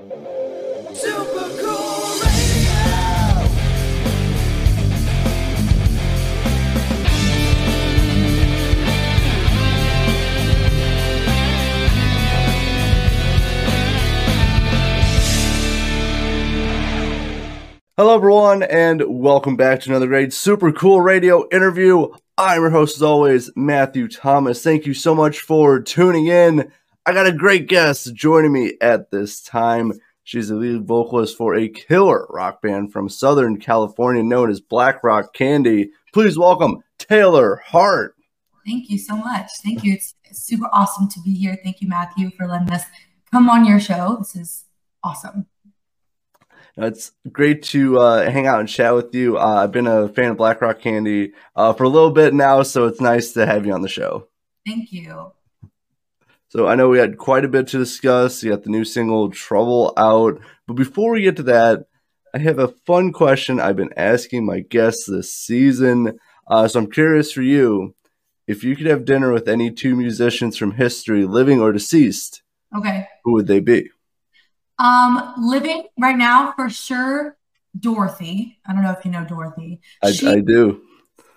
Super cool radio. Hello, everyone, and welcome back to another great Super Cool Radio interview. I'm your host, as always, Matthew Thomas. Thank you so much for tuning in. I got a great guest joining me at this time. She's the lead vocalist for a killer rock band from Southern California known as Black Rock Candy. Please welcome Taylor Heart. Thank you so much. Thank you. It's super awesome to be here. Thank you, Matthew, for letting us come on your show. This is awesome. It's great to uh, hang out and chat with you. Uh, I've been a fan of Black Rock Candy uh, for a little bit now, so it's nice to have you on the show. Thank you. So I know we had quite a bit to discuss. You got the new single Trouble out. But before we get to that, I have a fun question I've been asking my guests this season. Uh, so I'm curious for you if you could have dinner with any two musicians from history, living or deceased, Okay. who would they be? Um, living right now for sure. Dorothy. I don't know if you know Dorothy. I, She's I do.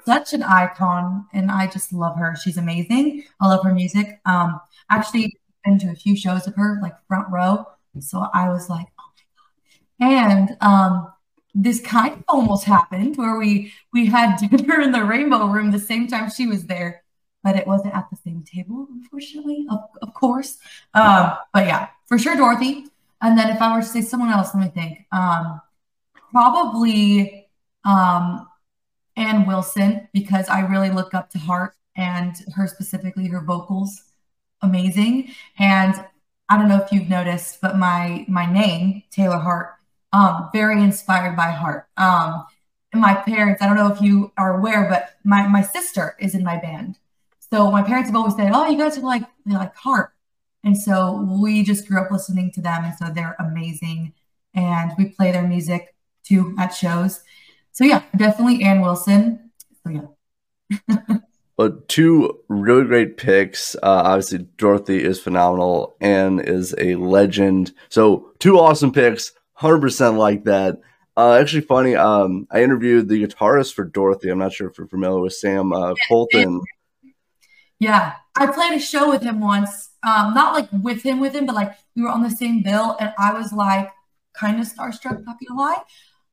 such an icon, and I just love her. She's amazing. I love her music. Um, actually been to a few shows of her, like front row. So I was like, oh my god. And um, this kind of almost happened where we we had dinner in the Rainbow Room the same time she was there, but it wasn't at the same table, unfortunately. Of, of course. Um, but yeah, for sure, Dorothy. And then if I were to say someone else, let me think. Um, probably um, Ann Wilson because I really look up to Heart and her specifically her vocals amazing. And I don't know if you've noticed but my my name Taylor Heart um very inspired by Heart. Um my parents I don't know if you are aware but my my sister is in my band. So my parents have always said oh you guys are like like Heart. And so we just grew up listening to them and so they're amazing. And we play their music too at shows. So yeah, definitely Ann Wilson. So yeah. But two really great picks. Uh, obviously, Dorothy is phenomenal. Ann is a legend. So two awesome picks. Hundred percent like that. Uh, actually, funny. Um, I interviewed the guitarist for Dorothy. I'm not sure if you're familiar with Sam uh, Koltun. Yeah. I played a show with him once. Um, not like with him with him, but like we were on the same bill and I was like kind of starstruck, not gonna lie.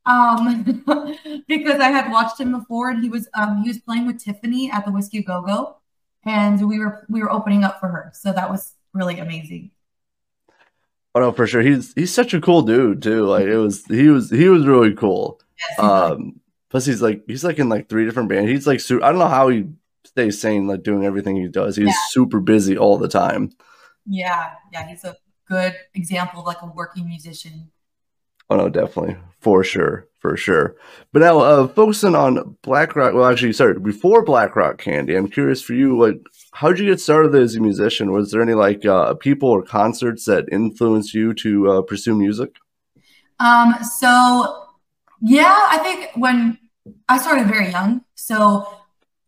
Um, because I had watched him before and he was um he was playing with Tiffany at the Whisky Go Go and we were we were opening up for her. So that was really amazing. Oh no, for sure. He's he's such a cool dude too. Like it was he was he was really cool. Yes. Um, plus he's like he's like in like three different bands. He's like su- I don't know how he stays sane like doing everything he does. He's Yeah. super busy all the time. yeah, yeah, he's a good example of like a working musician. Oh no, definitely for sure, for sure. But now, uh, focusing on Black Rock. Well, actually, sorry, before Black Rock Candy, I'm curious for you. Like, how did you get started as a musician? Was there any like uh, people or concerts that influenced you to uh, pursue music? Um, so yeah, I think when I started very young, so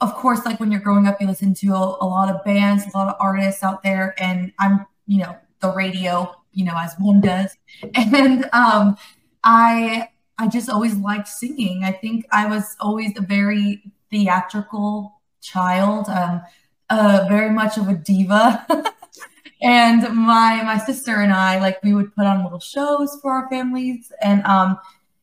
of course, like when you're growing up, you listen to a, a lot of bands, a lot of artists out there, and I'm, you know, the radio, you know, as one does, and um, I I just always liked singing. I think I was always a very theatrical child, um, uh, very much of a diva. and my my sister and I like we would put on little shows for our families and um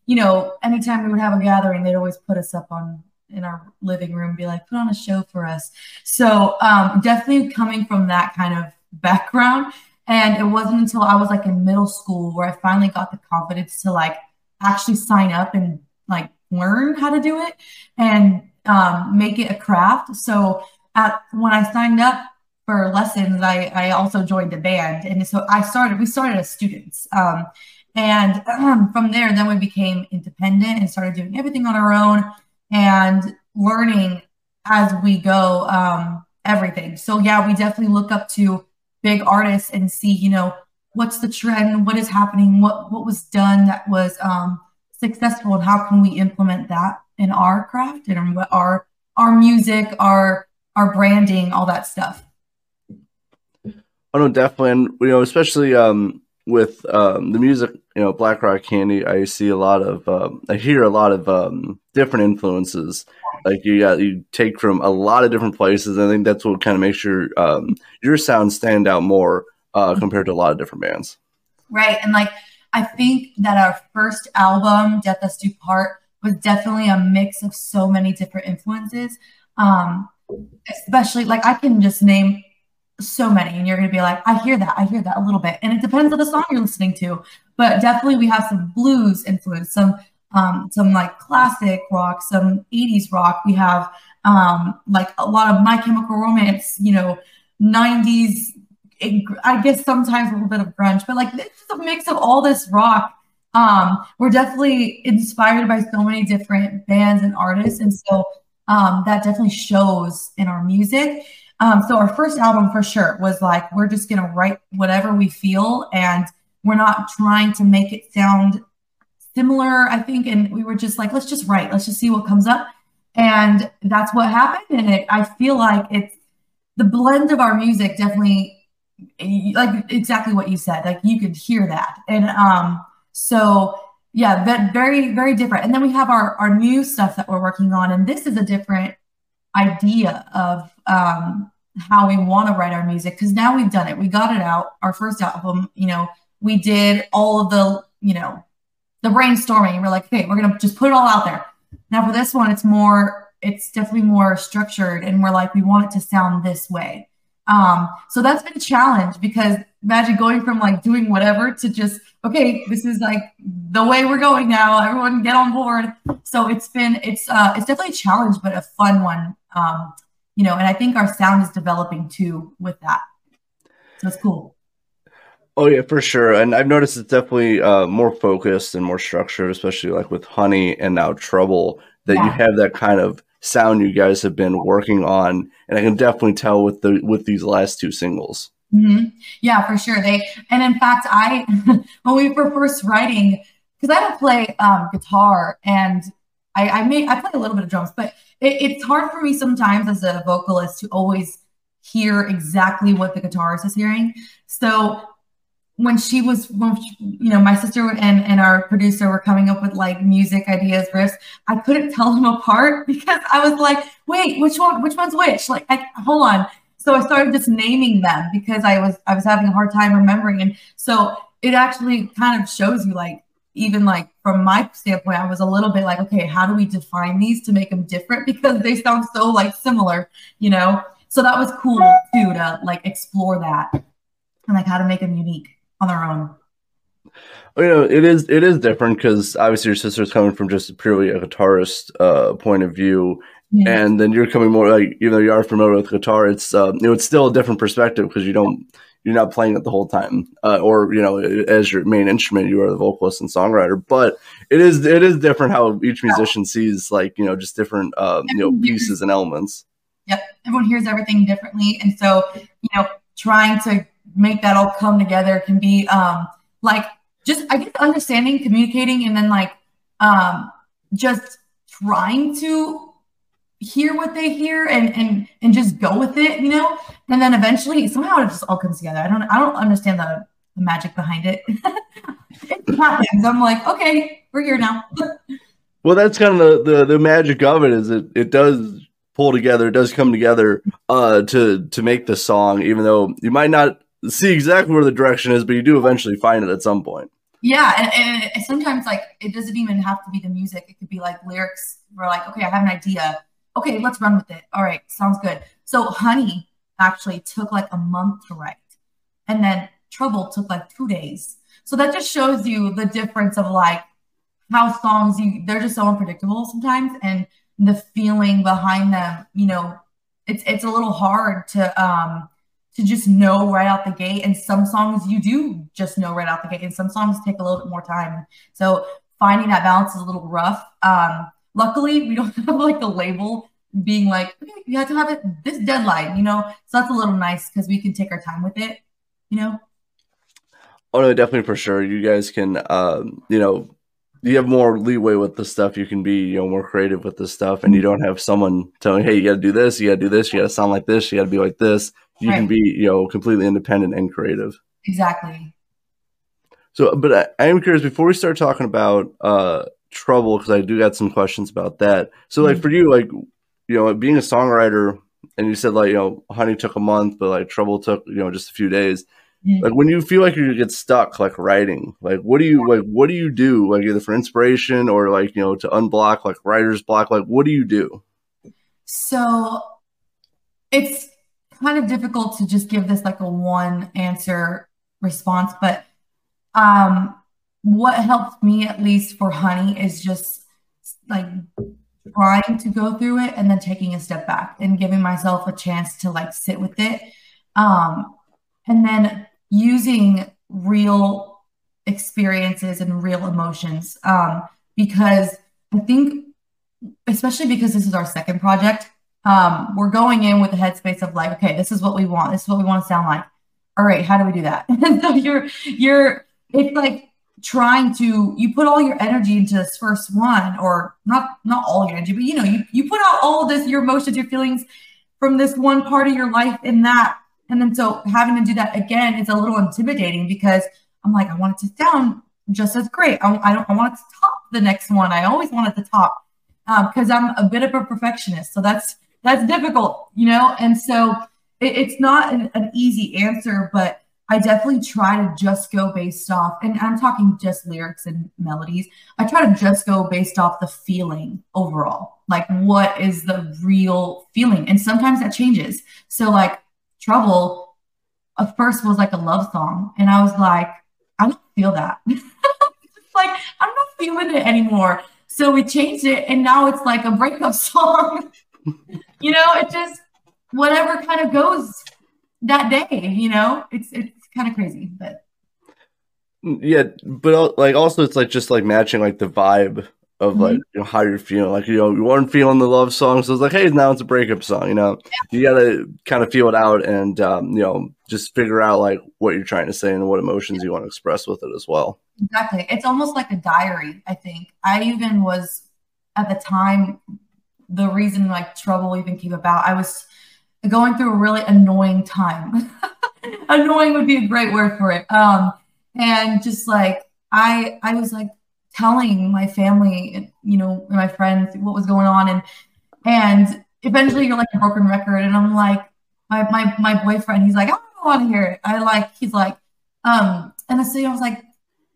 you know anytime we would have a gathering they'd always put us up on in our living room be like put on a show for us so um definitely coming from that kind of background and it wasn't until I was like in middle school where I finally got the confidence to like actually sign up and like learn how to do it and um, make it a craft so at when I signed up for lessons, I, I also joined a band. And so I started, we started as students. Um, and um, from there, then we became independent and started doing everything on our own and learning as we go um, everything. So, yeah, we definitely look up to big artists and see, you know, what's the trend, what is happening, what, what was done that was um, successful, and how can we implement that in our craft and our, our music, our, our branding, all that stuff. Oh no, definitely, and you know, especially um, with um, the music, you know, Black Rock Candy, I see a lot of, um, I hear a lot of um, different influences. Like you got, you take from a lot of different places. I think that's what kind of makes your um, your sound stand out more uh, compared to a lot of different bands. Right. And like, I think that our first album, Death Us Do Part, was definitely a mix of so many different influences. Um, especially like I can just name so many, and you're gonna be like, I hear that, I hear that a little bit. And it depends on the song you're listening to. But definitely we have some blues influence, some um, some like classic rock, some 80s rock. We have um, like a lot of My Chemical Romance, you know, 90s it, I guess sometimes a little bit of grunge, but like it's a mix of all this rock. Um, we're definitely inspired by so many different bands and artists, and so um, that definitely shows in our music. Um, so our first album for sure was like we're just gonna write whatever we feel, and we're not trying to make it sound similar. I think, and we were just like, let's just write, let's just see what comes up, and that's what happened. And it, I feel like it's the blend of our music definitely like exactly what you said like you could hear that and um so yeah that very very different and then we have our our new stuff that we're working on and this is a different idea of um how we want to write our music because now we've done it we got it out our first album you know we did all of the you know the brainstorming we're like okay we're gonna just put it all out there now for this one it's more it's definitely more structured and we're like we want it to sound this way um, so that's been a challenge because imagine going from like doing whatever to just, okay, this is like the way we're going now. Everyone get on board. So it's been, it's, uh, it's definitely a challenge, but a fun one. Um, you know, and I think our sound is developing too with that. So it's cool. Oh yeah, for sure. And I've noticed it's definitely uh, more focused and more structured, especially like with Honey and now Trouble, that Yeah. you have that kind of sound you guys have been working on, and I can definitely tell with the with these last two singles. hmm Yeah, for sure. They and in fact, I when we were first writing, because I don't play um, guitar and I, I may I play a little bit of drums, but it, it's hard for me sometimes as a vocalist to always hear exactly what the guitarist is hearing. So when she was when she- you know my sister and and our producer were coming up with like music ideas riffs i couldn't tell them apart because i was like wait which one which one's which? Like I, hold on. So i started just naming them because i was i was having a hard time remembering. And so it actually kind of shows you like even like from my standpoint i was a little bit like okay how do we define these to make them different? Because they sound so like similar you know? So that was cool too to like explore that and like how to make them unique on their own You know, it is it is different because obviously your sister's coming from just purely a guitarist uh, point of view, Yeah. and then you're coming more like even though you are familiar with guitar, it's uh, you know it's still a different perspective because you don't you're not playing it the whole time, uh, or you know as your main instrument you are the vocalist and songwriter. But it is it is different how each musician sees like you know just different um, you know pieces and elements. Yep. Everyone hears everything differently. And so, you know, trying to make that all come together can be um like just I guess understanding, communicating, and then like um just trying to hear what they hear and and and just go with it, you know? And then eventually somehow it just all comes together. I don't I don't understand the, the magic behind it. it happens. I'm like, okay, we're here now. Well, that's kind of the, the, the magic of it is it, it does pull together, it does come together uh, to to make the song, even though you might not see exactly where the direction is, but you do eventually find it at some point. Yeah, and, and sometimes like it doesn't even have to be the music. It could be like lyrics. We're like, okay, I have an idea. Okay, let's run with it. All right, sounds good. So Honey actually took like a month to write, and then Trouble took like two days. So that just shows you the difference of like how songs you they're just so unpredictable sometimes, and the feeling behind them. You know, it's it's a little hard to um to just know right out the gate. And some songs you do just know right out the gate, and some songs take a little bit more time. So finding that balance is a little rough. Um, luckily, we don't have like a label being like, okay, you have to have it this deadline, you know. So that's a little nice because we can take our time with it, you know. Oh no, definitely for sure. You guys can, um, you know, you have more leeway with the stuff. You can be, you know, more creative with this stuff, and you don't have someone telling, "Hey, you got to do this. You got to do this. You got to sound like this. You got to be like this." You can be, you know, completely independent and creative. Exactly. So, but I, I am curious before we start talking about uh trouble because I do got some questions about that. So, like Mhm. for you, like you know, being a songwriter, and you said like you know, Honey took a month, but like Trouble took you know just a few days. Like when you feel like you get stuck, like writing, like what do you like? What do you do? Like either for inspiration or like you know to unblock like writer's block. Like what do you do? So it's kind of difficult to just give this like a one answer response, but um, what helped me at least for honey is just like trying to go through it and then taking a step back and giving myself a chance to like sit with it. Um, and then using real experiences and real emotions. Um, because I think, especially because this is our second project, um, we're going in with the headspace of like, okay, this is what we want. This is what we want to sound like. All right, how do we do that? So you're you're it's like trying to you put all your energy into this first one, or not not all your energy, but you know, you you put out all this, your emotions, your feelings from this one part of your life in that. And then so having to do that again is a little intimidating because I'm like, I want it to sound just as great. I, I don't I want it to top the next one. I always want it to top um, because I'm a bit of a perfectionist. So that's that's difficult, you know? And so it, it's not an, an easy answer, but I definitely try to just go based off, and I'm talking just lyrics and melodies. I try to just go based off the feeling overall. Like, what is the real feeling? And sometimes that changes. So, like, Trouble at first was like a love song, and I was like, I don't feel that. like, I'm not feeling it anymore. So we changed it, and now it's like a breakup song. you know, it just whatever kind of goes that day. You know, it's it's kind of crazy, but mm, Yeah, but like also it's like just like matching like the vibe of like Mhm. you know, how you're feeling. Like you know you weren't feeling the love song, so it's like hey now it's a breakup song. You know you gotta kind of feel it out and um, you know just figure out like what you're trying to say and what emotions you want to express with it as well. exactly, it's almost like a diary. I think I even was at the time the reason like trouble even came about. I was going through a really annoying time. annoying would be a great word for it. Um, and just like I, I was like telling my family, and you know, my friends what was going on, and and eventually you're like a broken record, and I'm like, my my my boyfriend, he's like, I don't want to hear it. I like, he's like, um, and so I was like,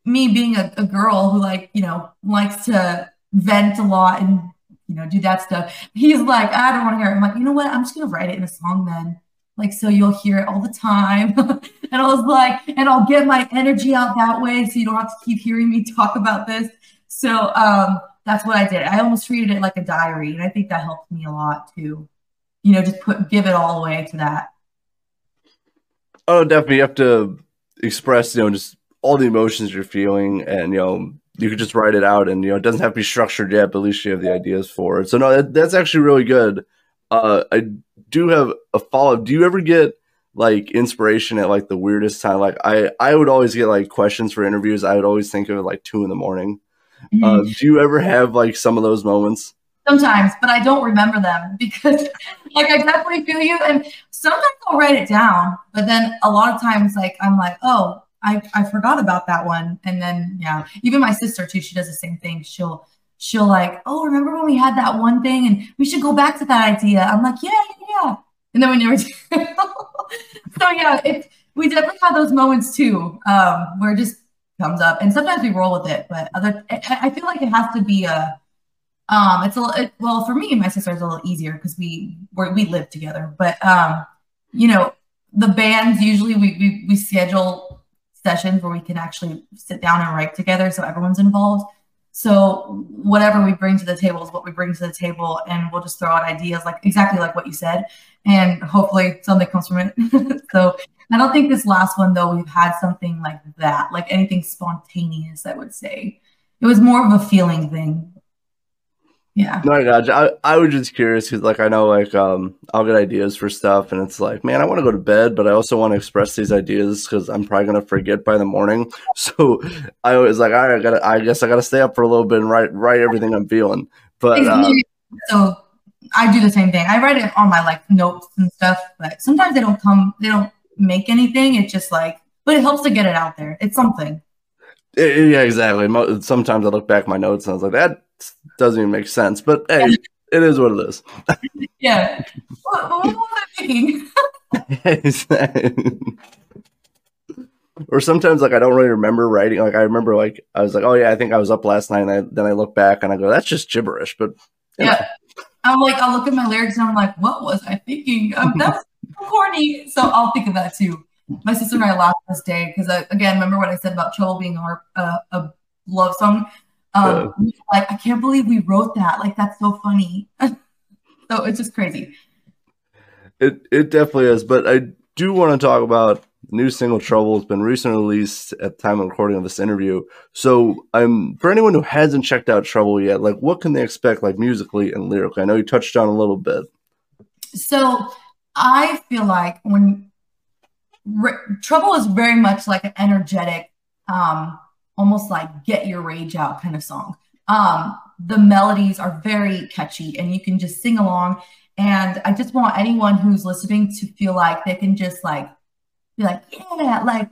me being a, a girl who like, you know, likes to vent a lot and you know do that stuff. He's like, I don't want to hear it. I'm like, you know what? I'm just gonna write it in a song then like so you'll hear it all the time. And i was like and i'll get my energy out that way so you don't have to keep hearing me talk about this. So um that's what i did. I almost treated it like a diary and i think that helped me a lot too. You know just put give it all away to that. Oh, definitely. You have to express you know just all the emotions you're feeling and you know you could just write it out and you know it doesn't have to be structured yet, but at least you have the ideas for it. So no, that, that's actually really good. Uh, I do have a follow up. Do you ever get like inspiration at like the weirdest time? Like I, I would always get like questions for interviews. I would always think of it like two in the morning. Uh, do you ever have like some of those moments? sometimes, but I don't remember them because like I definitely feel you. And sometimes I'll write it down, but then a lot of times like I'm like, oh, I, I forgot about that one. And then yeah, even my sister too, she does the same thing. She'll she'll like, oh, remember when we had that one thing and we should go back to that idea. I'm like, yeah, yeah. And then we never do. so yeah, it we definitely have those moments too, um, where it just comes up. And sometimes we roll with it, but other I, feel like it has to be a um, it's a it, well for me and my sister it's a little easier because we we're, we live together. But um, you know, the bands usually we, we we schedule sessions where we can actually sit down and write together, so everyone's involved. So whatever we bring to the table is what we bring to the table, and we'll just throw out ideas like exactly like what you said, and hopefully something comes from it. so I don't think this last one though we've had something like that, like anything spontaneous. I would say it was more of a feeling thing. Yeah. No, I got you. I, I was just curious because, like, I know, like, um, I'll get ideas for stuff, and it's like, man, I want to go to bed, but I also want to express these ideas because I'm probably gonna forget by the morning. So I was like, all right, I gotta, I guess I gotta stay up for a little bit and write, write everything I'm feeling. But uh, so I do the same thing. I write it on my like notes and stuff, but sometimes they don't come, they don't make anything. It's just like, but it helps to get it out there. It's something. Eh, yeah, exactly. Sometimes I look back at my notes and I was like, that doesn't even make sense. But hey, it is what it is. Yeah. what, what was I thinking? or sometimes like I don't really remember writing. Like I remember like I was like, oh yeah, I think I was up last night. And I, then I look back and I go, that's just gibberish. But Yeah. I'm like, I'll look at my lyrics and I'm like, what was I thinking? Um, that's corny. So I'll think of that too. My sister and I laughed this day because, again, remember what I said about Trouble being our uh, a love song? Um, Like, I can't believe we wrote that. Like, that's so funny. so it's just crazy. it it definitely is. But I do want to talk about new single "Trouble." It's been recently released at the time of recording of this interview. So, i'm for anyone who hasn't checked out "Trouble" yet, like, what can they expect, like musically and lyrically? I know you touched on a little bit. So I feel like when r- Trouble is very much like an energetic, um, almost like get your rage out kind of song. Um, the melodies are very catchy and you can just sing along. And I just want anyone who's listening to feel like they can just like be like, yeah, like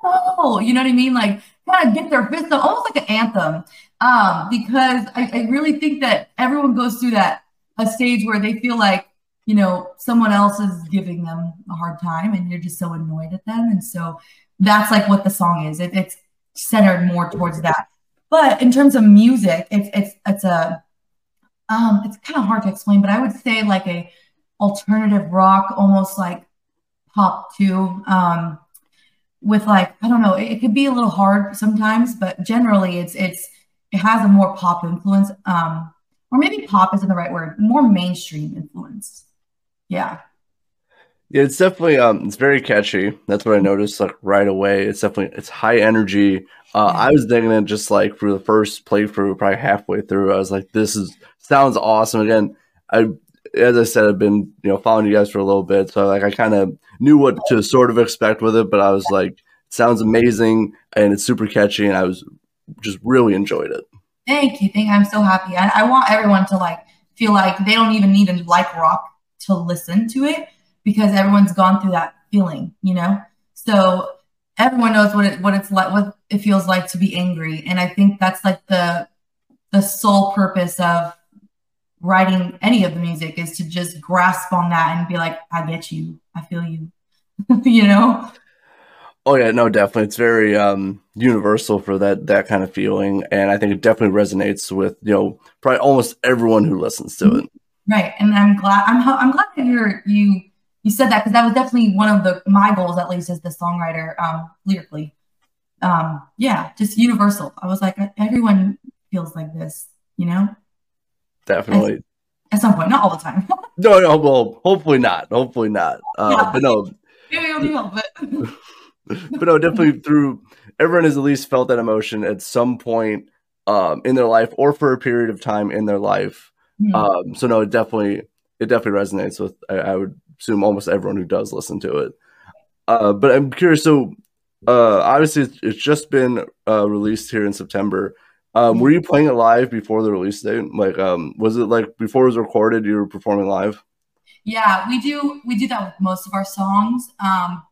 Trouble, you know what I mean? Like kind of get their fist up, almost like an anthem. Um, because I, I really think that everyone goes through that a stage where they feel like you know someone else is giving them a hard time and you're just so annoyed at them and so that's like what the song is it, it's centered more towards that. But in terms of music it's it's it's a um it's kind of hard to explain but i would say like a alternative rock almost like pop too um with like i don't know it, it could be a little hard sometimes but generally it's it's it has a more pop influence um or maybe pop isn't the right word more mainstream influence. Yeah Yeah, it's definitely um, it's very catchy. That's what I noticed like right away. It's definitely it's high energy. Uh, I was digging it just like for the first playthrough, probably halfway through. I was like, this is sounds awesome. Again, I as I said, I've been you know following you guys for a little bit, so like I kind of knew what to sort of expect with it. But I was like, it sounds amazing and it's super catchy, and I was just really enjoyed it. Thank you. Thank I'm so happy. I, I want everyone to like feel like they don't even need to like rock to listen to it because everyone's gone through that feeling, you know? So everyone knows what it what it's like what it feels like to be angry. And I think that's like the the sole purpose of writing any of the music is to just grasp on that and be like, I get you. I feel you. you know? Oh yeah, no, definitely. It's very um, universal for that that kind of feeling, and I think it definitely resonates with you know probably almost everyone who listens to it. Right, and I'm glad. I'm I'm glad to hear you you said that because that was definitely one of the my goals, at least as the songwriter, um, lyrically. Um, yeah, just universal. I was like, everyone feels like this, you know, Definitely. at some point, not all the time. No, no, well, hopefully not. Hopefully not. Uh, Yeah. But no, Maybe it'll be help, but but no, definitely through everyone has at least felt that emotion at some point um, in their life or for a period of time in their life. Hmm. Um, so no, it definitely it definitely resonates with I, I would assume almost everyone who does listen to it. Uh, but I'm curious. So uh, obviously, it's, it's just been uh, released here in September. Um, were you playing it live before the release date? Like, um, was it like before it was recorded? You were performing live. yeah, we do we do that with most of our songs. Um,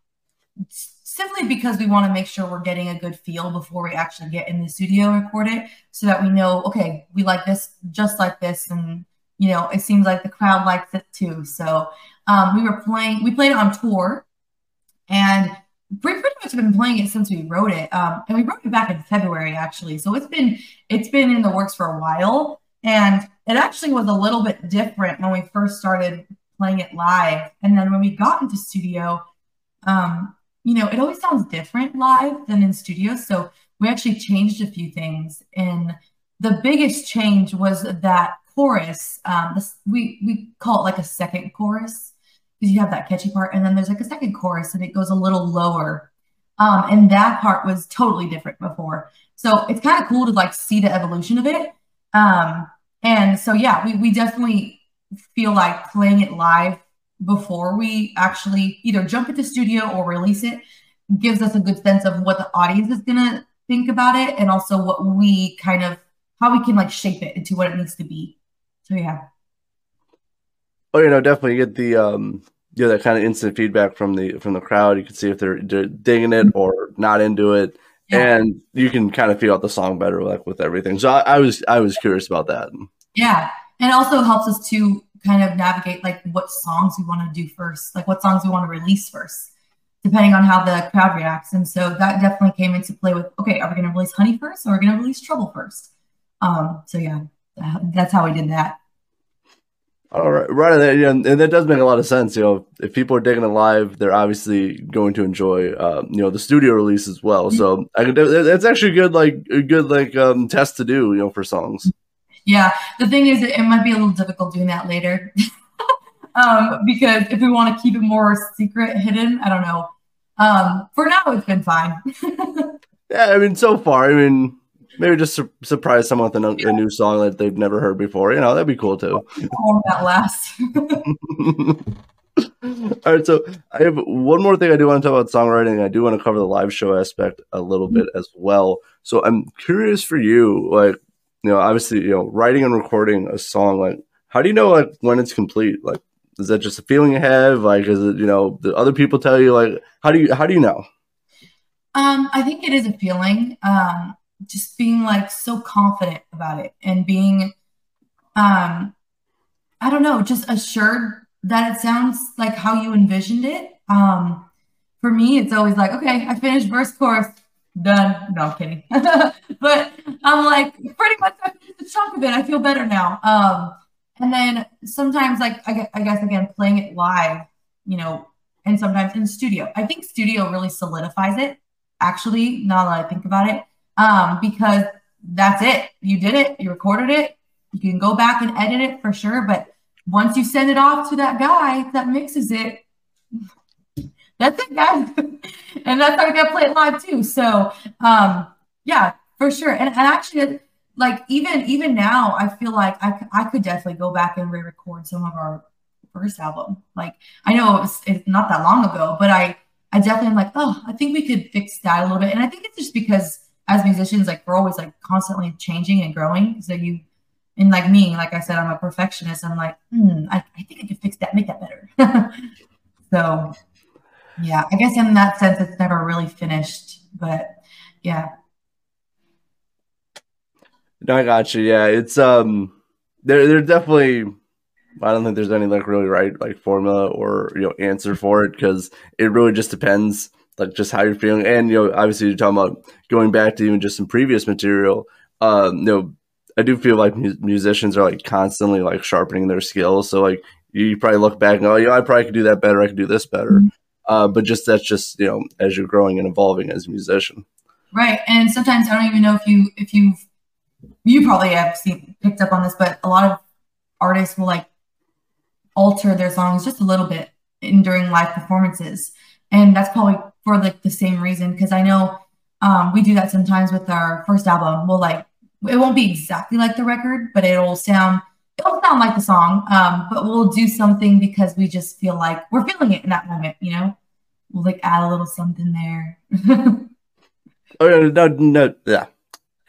simply because we want to make sure we're getting a good feel before we actually get in the studio and record it so that we know okay we like this just like this and you know it seems like the crowd likes it too so um, we were playing we played it on tour and we pretty much have been playing it since we wrote it um, and we wrote it back in february actually so it's been it's been in the works for a while and it actually was a little bit different when we first started playing it live and then when we got into studio um, you know, it always sounds different live than in studio. So we actually changed a few things. And the biggest change was that chorus. Um, we we call it like a second chorus because you have that catchy part, and then there's like a second chorus, and it goes a little lower. Um, and that part was totally different before. So it's kind of cool to like see the evolution of it. Um, and so yeah, we we definitely feel like playing it live before we actually either jump into studio or release it gives us a good sense of what the audience is going to think about it and also what we kind of how we can like shape it into what it needs to be so yeah Oh, you know, definitely get the um, you know, that kind of instant feedback from the from the crowd. You can see if they're, they're digging it or not into it, Yeah. and you can kind of feel out the song better like with everything. So I, I was I was curious about that. Yeah. And also helps us to kind of navigate like what songs we want to do first, like what songs we want to release first, depending on how the crowd reacts. And so that definitely came into play with okay, are we going to release Honey first or are we going to release Trouble first? Um, so yeah, that's how we did that. All right, right yeah, and that does make a lot of sense. You know, if people are digging it live, they're obviously going to enjoy, uh, you know, the studio release as well. So I could, that's actually good, like a good like um, test to do, you know, for songs. Yeah. The thing is, it might be a little difficult doing that later. um, because if we want to keep it more secret, hidden, I don't know. Um, for now, it's been fine. Yeah, I mean, so far, I mean, maybe just sur- surprise someone with a, a new song that they've never heard before. You know, that'd be cool too. That lasts. All right, so I have one more thing I do want to talk about songwriting. I do want to cover the live show aspect a little bit as well. So I'm curious for you, like, you know, obviously, you know, writing and recording a song, like, how do you know, like, when it's complete? Like, is that just a feeling you have? Like, is it, you know, the other people tell you, like, how do you, how do you know? Um, I think it is a feeling, um, just being like so confident about it and being, um, I don't know, just assured that it sounds like how you envisioned it. Um, for me, it's always like, okay, I finished verse, chorus, done. No, I'm kidding. but I'm like, pretty much I finished the chunk of it. I feel better now. Um, and then sometimes, like, I I guess again, playing it live, you know, and sometimes in studio. I think studio really solidifies it actually, now that I think about it, um, because that's it. You did it, you recorded it, you can go back and edit it for sure. But once you send it off to that guy that mixes it, that's it, guys. and that's how we gotta play it live too. So um, yeah, for sure. And, and actually, like even even now, I feel like I, I could definitely go back and re-record some of our first album. Like I know it's not that long ago, but I I definitely am like, oh, I think we could fix that a little bit. And I think it's just because as musicians, like we're always like constantly changing and growing. So you, and like me, like I said, I'm a perfectionist. I'm like, hmm, I, I think I could fix that, make that better. so yeah, I guess in that sense, it's never really finished. But yeah, No, I got you. Yeah, it's um, there, there definitely. I don't think there's any like really right like formula or you know answer for it because it really just depends like just how you're feeling and you know obviously you're talking about going back to even just some previous material. Um, you know, I do feel like mu- musicians are like constantly like sharpening their skills. So like you probably look back and go, oh, yeah, I probably could do that better. I could do this better. Uh, but just that's just you know as you're growing and evolving as a musician. right. And sometimes I don't even know if you if you've you probably have seen picked up on this, but a lot of artists will like alter their songs just a little bit in during live performances, and that's probably for like the same reason. Because I know um, we do that sometimes with our first album. We'll like it won't be exactly like the record, but it'll sound it'll sound like the song. Um, but we'll do something because we just feel like we're feeling it in that moment. You know, we'll like add a little something there. Oh no, no, no, yeah,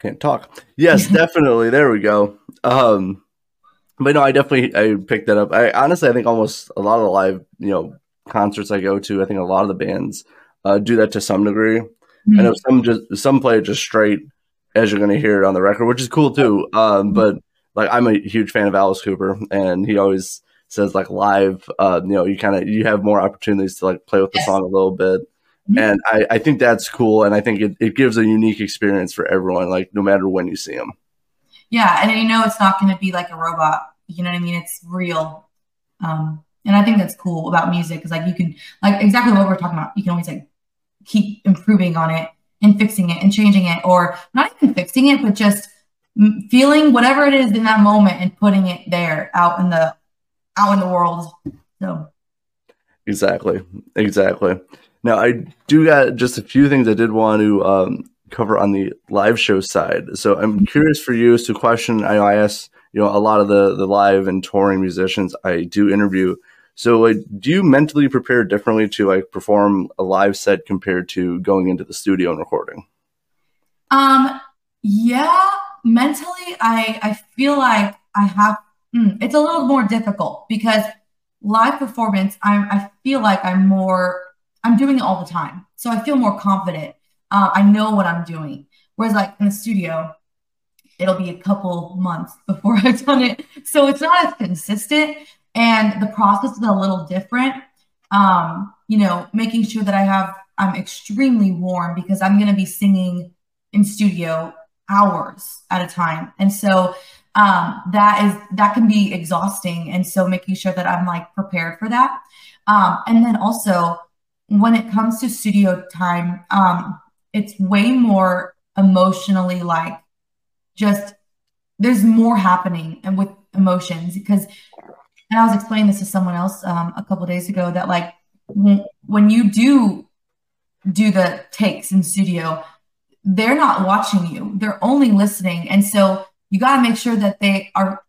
can't talk. Yes, definitely. There we go. Um, but no, I definitely I picked that up. I honestly, I think almost a lot of the live, you know, concerts I go to, I think a lot of the bands uh, do that to some degree. I know some just some play it just straight as you're going to hear it on the record, which is cool too. Um, but like I'm a huge fan of Alice Cooper, and he always says like live, uh, you know, you kind of you have more opportunities to like play with the Yes. song a little bit. Mhm. And I, I think that's cool, and I think it, it gives a unique experience for everyone, like no matter when you see them. Yeah, and you know it's not going to be like a robot. You know what I mean? It's real. Um, and I think that's cool about music is like you can like exactly what we're talking about. You can always like keep improving on it and fixing it and changing it, or not even fixing it, but just feeling whatever it is in that moment and putting it there out in the out in the world. So Exactly. Exactly. Now, I do got just a few things I did want to um, cover on the live show side. So I'm curious for you. So, question I ask, you know, a lot of the the live and touring musicians I do interview. So, like, do you mentally prepare differently to like perform a live set compared to going into the studio and recording? Um, yeah, mentally, I I feel like I have. mm, it's a little more difficult because live performance, I'm I feel like I'm more. I'm doing it all the time, so I feel more confident. Uh, I know what I'm doing. Whereas like in the studio, it'll be a couple months before I've done it. So it's not as consistent and the process is a little different. Um, you know, making sure that I have, I'm extremely warm because I'm going to be singing in studio hours at a time. And so um, that is, that can be exhausting. And so making sure that I'm like prepared for that. Um, and then also when it comes to studio time, um, it's way more emotionally like just there's more happening and with emotions because and I was explaining this to someone else um, a couple days ago that like when, you do do the takes in studio, they're not watching you; they're only listening, and so you got to make sure that they are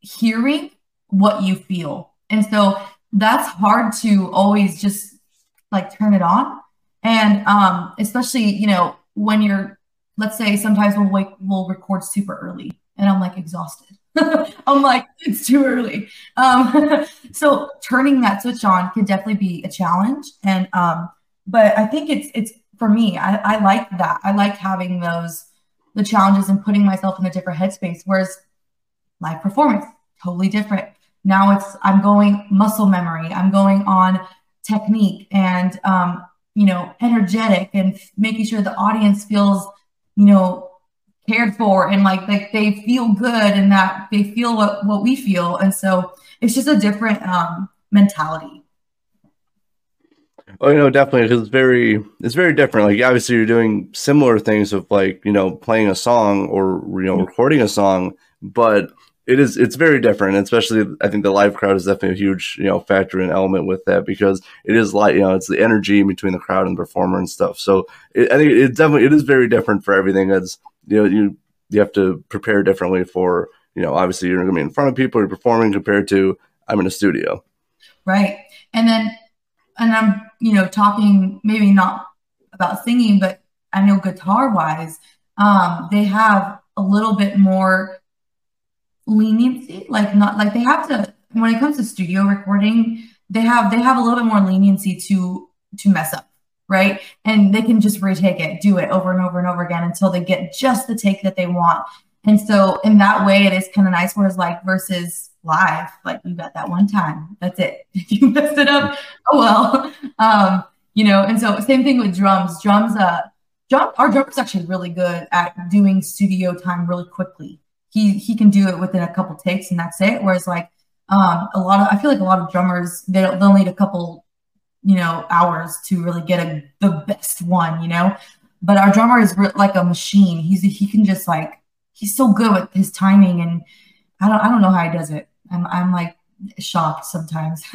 hearing what you feel, and so that's hard to always just like turn it on, and um, especially you know when you're let's say sometimes we'll wake we'll record super early and I'm like exhausted. I'm like, it's too early. Um, so turning that switch on can definitely be a challenge. And um, but I think it's it's for me, I, I like that. I like having those the challenges and putting myself in a different headspace. Whereas live performance, totally different. Now it's I'm going muscle memory, I'm going on technique and um, you know, energetic and making sure the audience feels, you know, cared for and like like they feel good and that they feel what what we feel and so it's just a different um mentality Oh, you know, definitely because it's very it's very different. Like obviously you're doing similar things of like, you know, playing a song or you know, recording a song, but it is it's very different, especially I think the live crowd is definitely a huge, you know, factor and element with that because it is like, you know, it's the energy between the crowd and the performer and stuff. So it, I think it definitely it is very different for everything. As you know, you you have to prepare differently for, you know, obviously you're gonna be in front of people, you're performing compared to I'm in a studio. right and then and i'm you know talking maybe not about singing but i know guitar wise um they have a little bit more leniency like not like they have to when it comes to studio recording they have they have a little bit more leniency to to mess up right? And they can just retake it do it over and over and over again until they get just the take that they want. And so in that way it is kind of nice whereas like versus live like you got that one time that's it. If you mess it up oh well. Um you know and so same thing with drums. Drums uh drum our drummer's actually really good at doing studio time really quickly. He he can do it within a couple takes and that's it. Whereas like um a lot of i feel like a lot of drummers they they'll need a couple you know hours to really get a the best one you know but our drummer is re- like a machine he's he can just like he's so good with his timing and i don't i don't know how he does it i'm i'm like shocked sometimes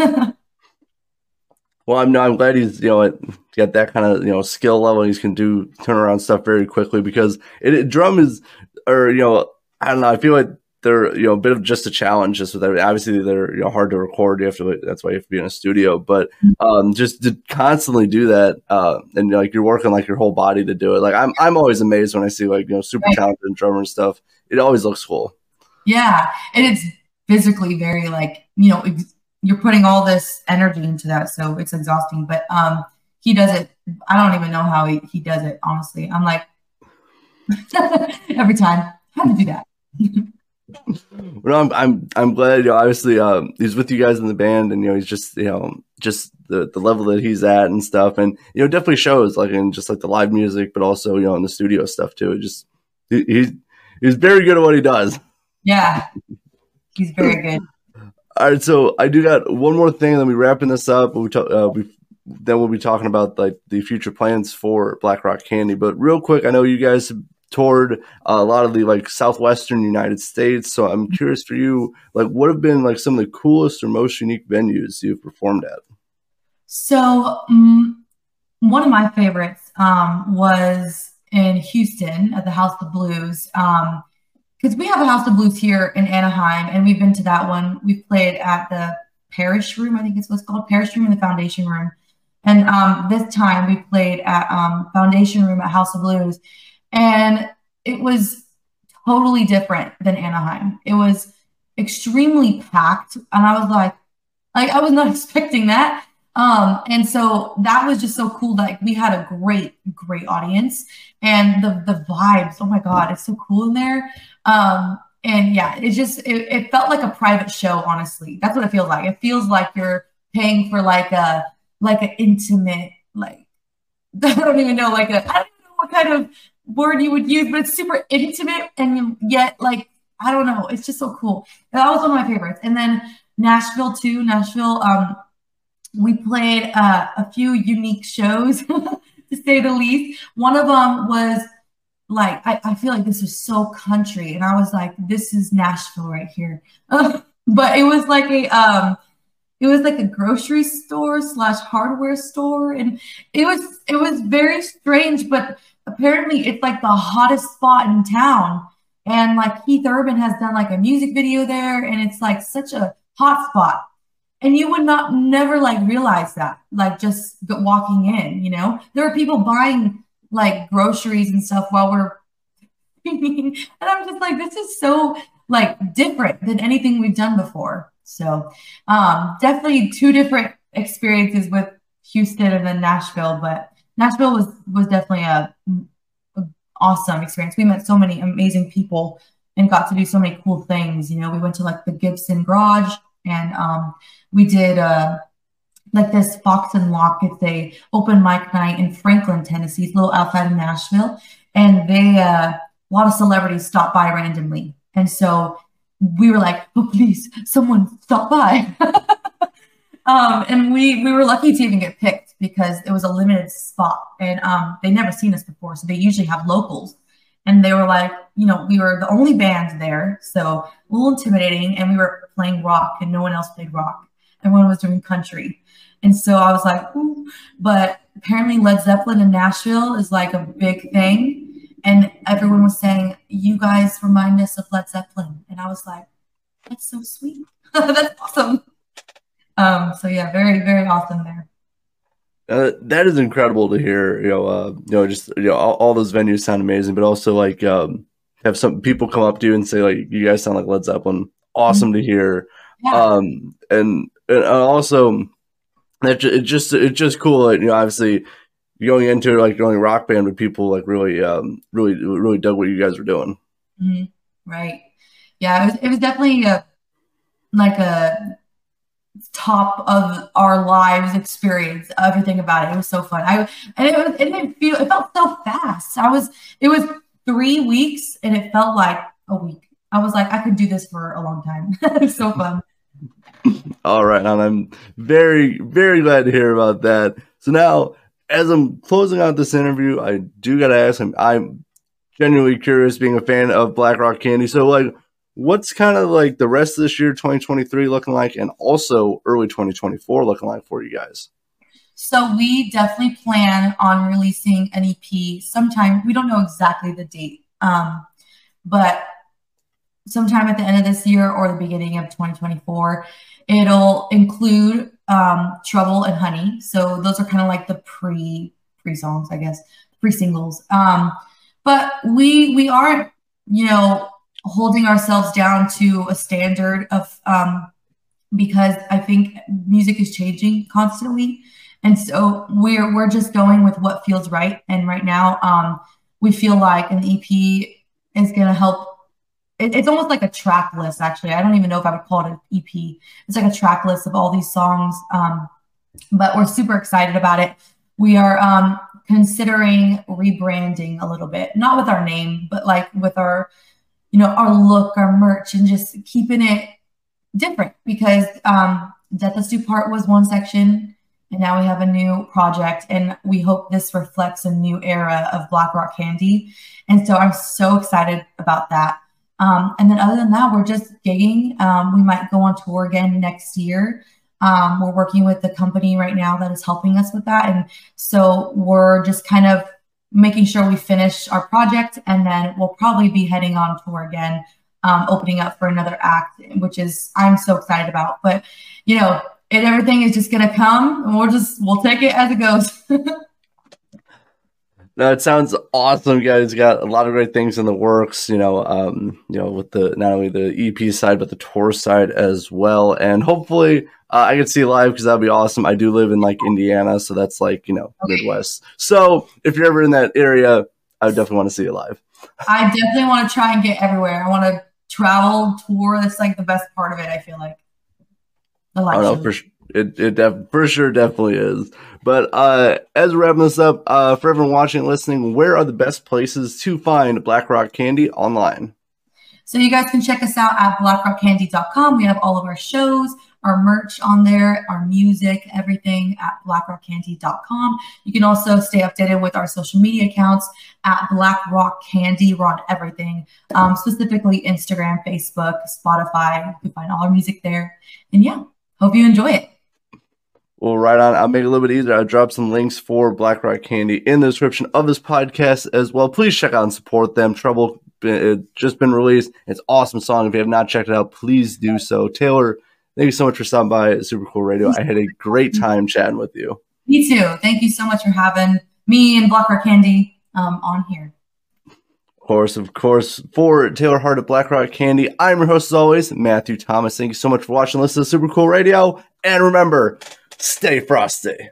Well, I'm I'm glad he's you know got that kind of you know skill level. He can do turnaround stuff very quickly because it, it- drum is or you know I don't know. I feel like they're you know a bit of just a challenge. Just with everything. obviously they're you know hard to record. You have to that's why you have to be in a studio. But um, just to constantly do that uh, and like you're working like your whole body to do it. Like I'm I'm always amazed when I see like you know super Right. talented drummer and stuff. It always looks cool. yeah and it's physically very like you know ex- you're putting all this energy into that so it's exhausting but um he does it i don't even know how he, he does it honestly i'm like every time how to do that Well, I'm I'm I'm glad. You know, obviously, um, he's with you guys in the band, and you know, he's just you know just the the level that he's at and stuff, and you know, definitely shows like in just like the live music, but also you know in the studio stuff too. It just he, he's he's very good at what he does. yeah he's very good All right, so I do got one more thing, and then we wrapping this up. We talk, uh, we then we'll be talking about like the future plans for Black Rock Candy. But real quick, I know you guys have toured uh, a lot of the like southwestern United States, so I'm curious for you, like what have been like some of the coolest or most unique venues you've performed at? So um, one of my favorites um, was in Houston at the House of Blues. Because we have a House of Blues here in Anaheim, and we've been to that one. We've played at the Parish Room, I think it's what's called Parish Room and the Foundation Room. And um, this time we played at um, Foundation Room at House of Blues, and it was totally different than Anaheim. It was extremely packed, and I was like, like I was not expecting that. Um, and so that was just so cool. Like we had a great, great audience and the the vibes. Oh my God, it's so cool in there. Um, and yeah, it just it, it felt like a private show, honestly. That's what it feels like. It feels like you're paying for like a like an intimate, like I don't even know, like a I don't know what kind of word you would use, but it's super intimate and yet like I don't know, it's just so cool. That was one of my favorites. And then Nashville too. Nashville, um, we played uh, a few unique shows to say the least. One of them was like I, I feel like this was so country, and I was like, this is Nashville right here. but it was like a um, it was like a grocery store slash hardware store, and it was it was very strange, but apparently it's like the hottest spot in town. And like Keith Urban has done like a music video there, and it's like such a hot spot. And you would not never like realize that like just walking in you know? There are people buying like groceries and stuff while we're and i'm just like this is so like different than anything we've done before. So um definitely two different experiences with houston and then nashville but nashville was was definitely a, a awesome experience we met so many amazing people and got to do so many cool things you know we went to like the gibson garage and um, we did uh, like this Fox and Locke. It's a open mic night in Franklin, Tennessee. It's a little outside of Nashville, and they uh, a lot of celebrities stop by randomly, and so we were like, "Oh, please, someone stop by." um, and we we were lucky to even get picked because it was a limited spot, and um, they never seen us before, so they usually have locals. And they were like, you know, we were the only band there, so a little intimidating, and we were playing rock, and no one else played rock. Everyone was doing country, and so I was like, Ooh. but apparently Led Zeppelin in Nashville is like a big thing, and everyone was saying, you guys remind us of Led Zeppelin, and I was like, that's so sweet, that's awesome. So yeah, very very awesome there. Uh, that is incredible to hear. You know, uh, you know, just you know, all, all, those venues sound amazing, but also like um, have some people come up to you and say like, "You guys sound like Led Zeppelin." Awesome mm-hmm. to hear. Yeah. Um, and, and also, it, it just it's just cool. Like, you know, obviously going into like going rock band, but people like really, um, really, really dug what you guys were doing. Mm-hmm. Right. Yeah, it was. It was definitely a like a top of our lives experience everything about it. It was so fun. I and it was it didn't feel it felt so fast. I was it was three weeks and it felt like a week. I was like i could do this for a long time. It was so fun. All right and i'm very very glad to hear about that. So now as i'm closing out this interview i do gotta ask him i'm genuinely curious being a fan of black rock candy. So like what's kind of like the rest of this year 2023 looking like and also early 2024 looking like for you guys? So we definitely plan on releasing an ep sometime. We don't know exactly the date um, but sometime at the end of this year or the beginning of 2024 it'll include um, trouble and honey. So those are kind of like the pre pre songs i guess pre singles um, but we we aren't you know holding ourselves down to a standard of um, because I think music is changing constantly, and so we're we're just going with what feels right. And right now, um, we feel like an EP is to help. It, it's almost like a track list, actually. I don't even know if I would call it an EP. It's like a track list of all these songs, um, but we're super excited about it. We are um, considering rebranding a little bit, not with our name, but like with our you know, our look, our merch, and just keeping it different because um, Death Us Do Part was one section, and now we have a new project, and we hope this reflects a new era of Black Rock Candy. And so I'm so excited about that. Um, and then other than that, we're just gigging. Um, we might go on tour again next year. Um, we're working with the company right now that is helping us with that. And so we're just kind of making sure we finish our project, and then we'll probably be heading on tour again, um, opening up for another act, which is I'm so excited about. But you know, and everything is just gonna come, and we'll just we'll take it as it goes. No, it sounds awesome, guys. Got a lot of great things in the works. You know, um, you know, with the not only the EP side but the tour side as well. And hopefully, uh, I can see live because that'd be awesome. I do live in like Indiana, so that's like you know Midwest. So if you're ever in that area, I definitely want to see you live. I definitely want to try and get everywhere. I want to travel, tour. That's like the best part of it. I feel like. I know for sure. It, it def- for sure definitely is. But uh, as we're wrapping this up, uh, for everyone watching and listening, where are the best places to find Black Rock Candy online? So you guys can check us out at blackrockcandy.com. We have all of our shows, our merch on there, our music, everything at blackrockcandy.com. You can also stay updated with our social media accounts at Black Rock Candy. We're on everything, um, specifically Instagram, Facebook, Spotify. You can find all our music there. And yeah, hope you enjoy it. Well, right on. I'll make it a little bit easier. I'll drop some links for Black Rock Candy in the description of this podcast as well. Please check out and support them. Trouble uh, just been released. It's an awesome song. If you have not checked it out, please do so. Taylor, thank you so much for stopping by Super Cool Radio. I had a great time chatting with you. Me too. Thank you so much for having me and Black Rock Candy um, on here. Of course, of course, for Taylor Heart of Black Rock Candy, I'm your host as always, Matthew Thomas. Thank you so much for watching, listen to Super Cool Radio, and remember, stay frosty.